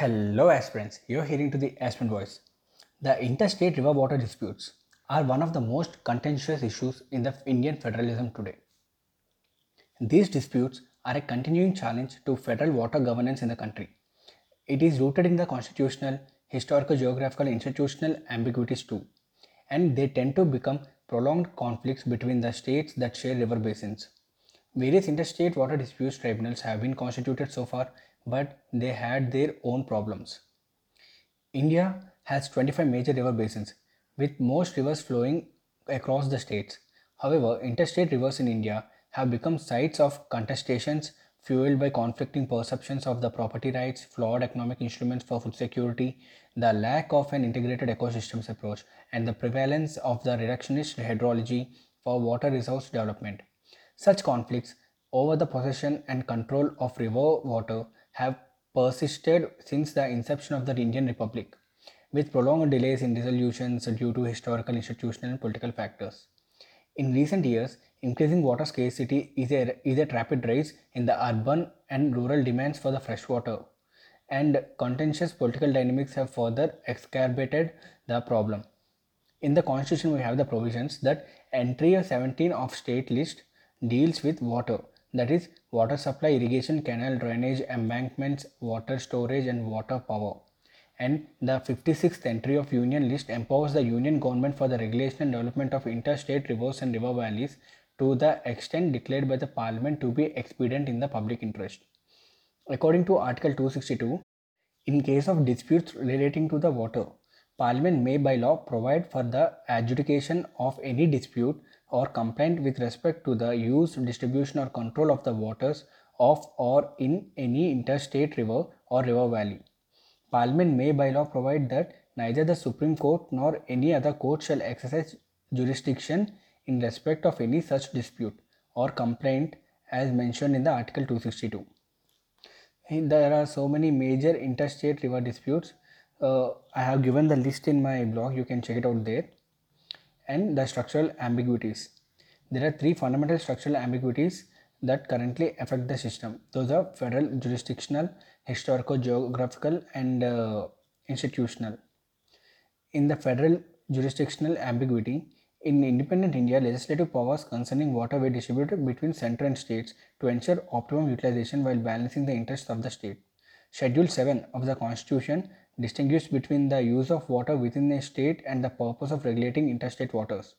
Hello, aspirants. You're hearing to the aspirant voice. The interstate river water disputes are one of the most contentious issues in the Indian federalism today. These disputes are a continuing challenge to federal water governance in the country. It is rooted in the constitutional, historical, geographical, institutional ambiguities too, and they tend to become prolonged conflicts between the states that share river basins. Various interstate water disputes tribunals have been constituted so far, but they had their own problems. India has 25 major river basins, with most rivers flowing across the states. However, interstate rivers in India have become sites of contestations fueled by conflicting perceptions of the property rights, flawed economic instruments for food security, the lack of an integrated ecosystems approach, and the prevalence of the reductionist hydrology for water resource development. Such conflicts over the possession and control of river water have persisted since the inception of the Indian Republic, with prolonged delays in resolutions due to historical, institutional, and political factors. In recent years, increasing water scarcity is a, is a rapid rise in the urban and rural demands for the fresh water, and contentious political dynamics have further exacerbated the problem. In the constitution, we have the provisions that entry of 17 of state list deals with water that is water supply irrigation canal drainage embankments water storage and water power. And the 56th entry of union list empowers the union government for the regulation and development of interstate rivers and river valleys to the extent declared by the parliament to be expedient in the public interest. According to article 262 in case of disputes relating to the water parliament may by law provide for the adjudication of any dispute or complaint with respect to the use, distribution or control of the waters of or in any interstate river or river valley. Parliament may by law provide that neither the Supreme Court nor any other court shall exercise jurisdiction in respect of any such dispute or complaint as mentioned in the Article 262. There are so many major interstate river disputes. Uh, I have given the list in my blog, you can check it out there and the structural ambiguities. There are three fundamental structural ambiguities that currently affect the system. Those are federal, jurisdictional, historical, geographical, and uh, institutional. In the federal jurisdictional ambiguity, in independent India, legislative powers concerning water were distributed between center and states to ensure optimum utilization while balancing the interests of the state. Schedule 7 of the Constitution distinguish between the use of water within a state and the purpose of regulating interstate waters.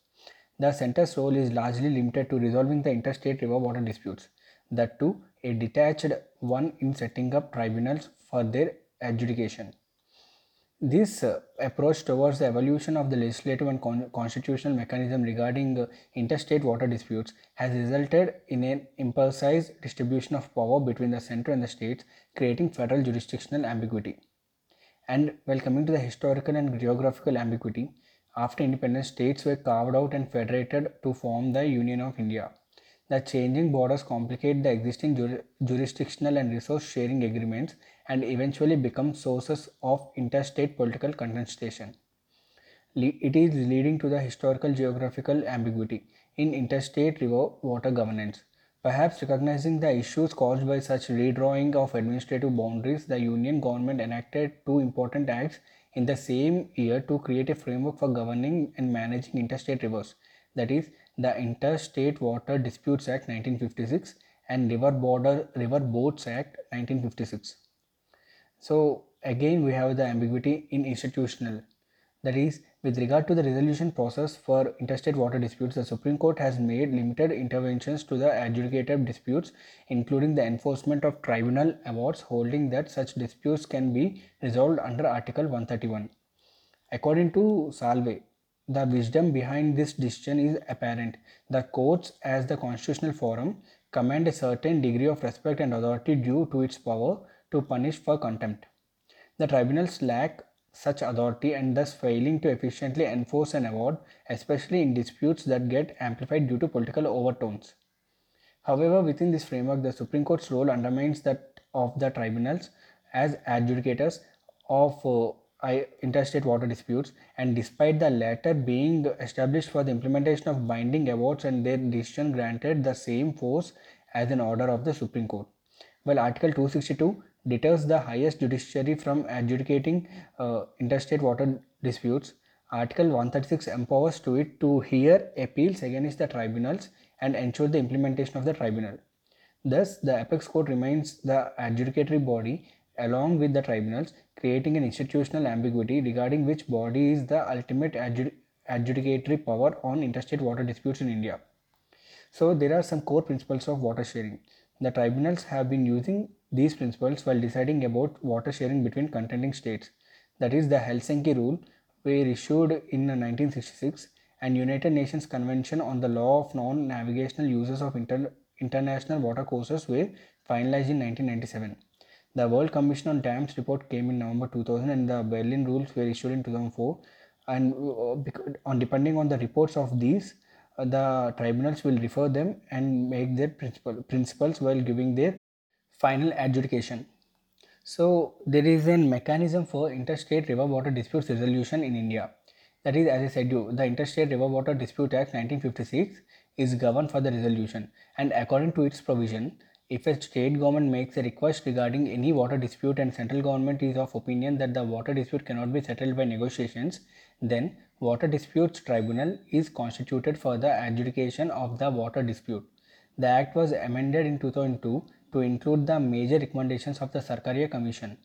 The center's role is largely limited to resolving the interstate river water disputes, that too a detached one in setting up tribunals for their adjudication. This uh, approach towards the evolution of the legislative and con- constitutional mechanism regarding uh, interstate water disputes has resulted in an imprecise distribution of power between the center and the states, creating federal jurisdictional ambiguity. And while coming to the historical and geographical ambiguity, after independence, states were carved out and federated to form the Union of India. The changing borders complicate the existing jur- jurisdictional and resource sharing agreements and eventually become sources of interstate political contestation. Le- it is leading to the historical geographical ambiguity in interstate river water governance. Perhaps recognizing the issues caused by such redrawing of administrative boundaries, the Union government enacted two important acts in the same year to create a framework for governing and managing interstate rivers. That is, the Interstate Water Disputes Act 1956 and River Border River Boards Act 1956. So again, we have the ambiguity in institutional. That is, with regard to the resolution process for interstate water disputes, the Supreme Court has made limited interventions to the adjudicative disputes, including the enforcement of tribunal awards, holding that such disputes can be resolved under Article 131. According to Salve, the wisdom behind this decision is apparent. The courts, as the constitutional forum, command a certain degree of respect and authority due to its power to punish for contempt. The tribunals lack such authority and thus failing to efficiently enforce an award, especially in disputes that get amplified due to political overtones. However, within this framework, the Supreme Court's role undermines that of the tribunals as adjudicators of uh, interstate water disputes, and despite the latter being established for the implementation of binding awards and their decision granted the same force as an order of the Supreme Court. While Article 262 deters the highest judiciary from adjudicating uh, interstate water disputes. Article 136 empowers to it to hear appeals against the tribunals and ensure the implementation of the tribunal. Thus, the apex court remains the adjudicatory body along with the tribunals, creating an institutional ambiguity regarding which body is the ultimate adjud adjudicatory power on interstate water disputes in India. So, there are some core principles of water sharing. The tribunals have been using these principles while deciding about water sharing between contending states. That is, the Helsinki Rule were issued in 1966 and United Nations Convention on the Law of Non-Navigational Uses of Inter International Water Courses were finalized in 1997. The World Commission on Dams report came in November 2000 and the Berlin rules were issued in 2004 and uh, on depending on the reports of these the tribunals will refer them and make their principle, principles while giving their final adjudication. So there is a mechanism for interstate river water disputes resolution in India. That is, as I said you, the Interstate River Water Dispute Act 1956 is governed for the resolution and according to its provision, if a state government makes a request regarding any water dispute and central government is of opinion that the water dispute cannot be settled by negotiations, then Water Disputes Tribunal is constituted for the adjudication of the water dispute. The act was amended in 2002 to include the major recommendations of the Sarkaria Commission.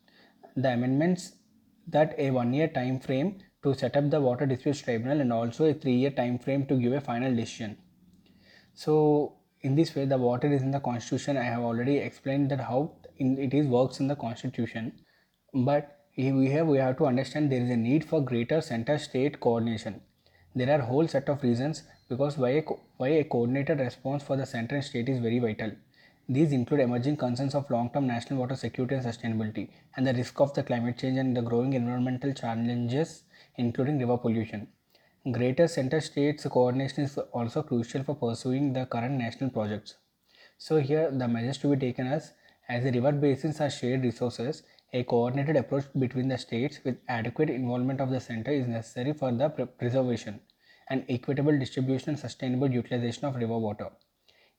The amendments that a one-year time frame to set up the water disputes tribunal and also a three-year time frame to give a final decision. So in this way the water is in the constitution. I have already explained that how it is works in the constitution. But we have we have to understand there is a need for greater center state coordination. There are whole set of reasons because why a, why a coordinated response for the center and state is very vital. These include emerging concerns of long-term national water security and sustainability and the risk of the climate change and the growing environmental challenges including river pollution. Greater center states coordination is also crucial for pursuing the current national projects. So here the measures to be taken as as the river basins are shared resources a coordinated approach between the states with adequate involvement of the center is necessary for the preservation and equitable distribution and sustainable utilization of river water.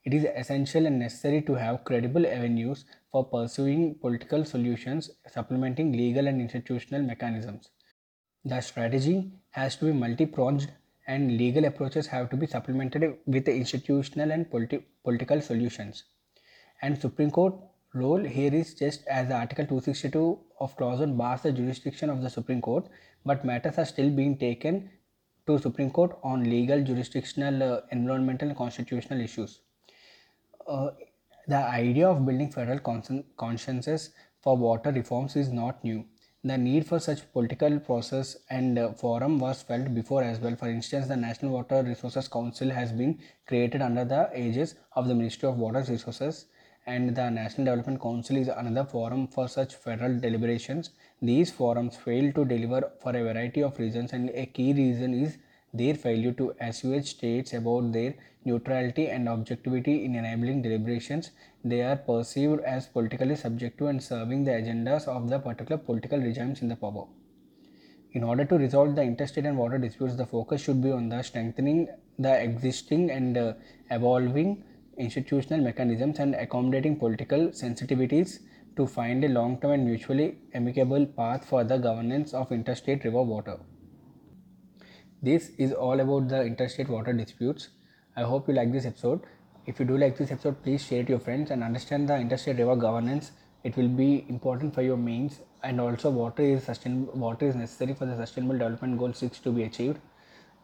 It is essential and necessary to have credible avenues for pursuing political solutions supplementing legal and institutional mechanisms. The strategy has to be multi-pronged and legal approaches have to be supplemented with institutional and politi political solutions. And Supreme Court role here is just as Article 262 of Clause 1 bars the jurisdiction of the Supreme Court, but matters are still being taken to Supreme Court on legal, jurisdictional, uh, environmental, and constitutional issues. Uh, the idea of building federal consciences for water reforms is not new. The need for such political process and uh, forum was felt before as well. For instance, the National Water Resources Council has been created under the aegis of the Ministry of Water Resources and the National Development Council is another forum for such federal deliberations. These forums fail to deliver for a variety of reasons and a key reason is their failure to assuage states about their neutrality and objectivity in enabling deliberations. They are perceived as politically subjective and serving the agendas of the particular political regimes in the power. In order to resolve the interstate and water disputes, the focus should be on the strengthening the existing and uh, evolving institutional mechanisms and accommodating political sensitivities to find a long-term and mutually amicable path for the governance of interstate river water. This is all about the interstate water disputes. I hope you like this episode. If you do like this episode, please share it to your friends and understand the interstate river governance. It will be important for your mains and also water is sustainable. Water is necessary for the Sustainable Development Goal 6 to be achieved.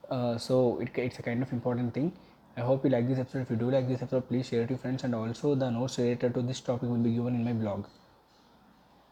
Uh, so it, it's a kind of important thing. I hope you like this episode. If you do like this episode, please share it to your friends and also the notes related to this topic will be given in my blog.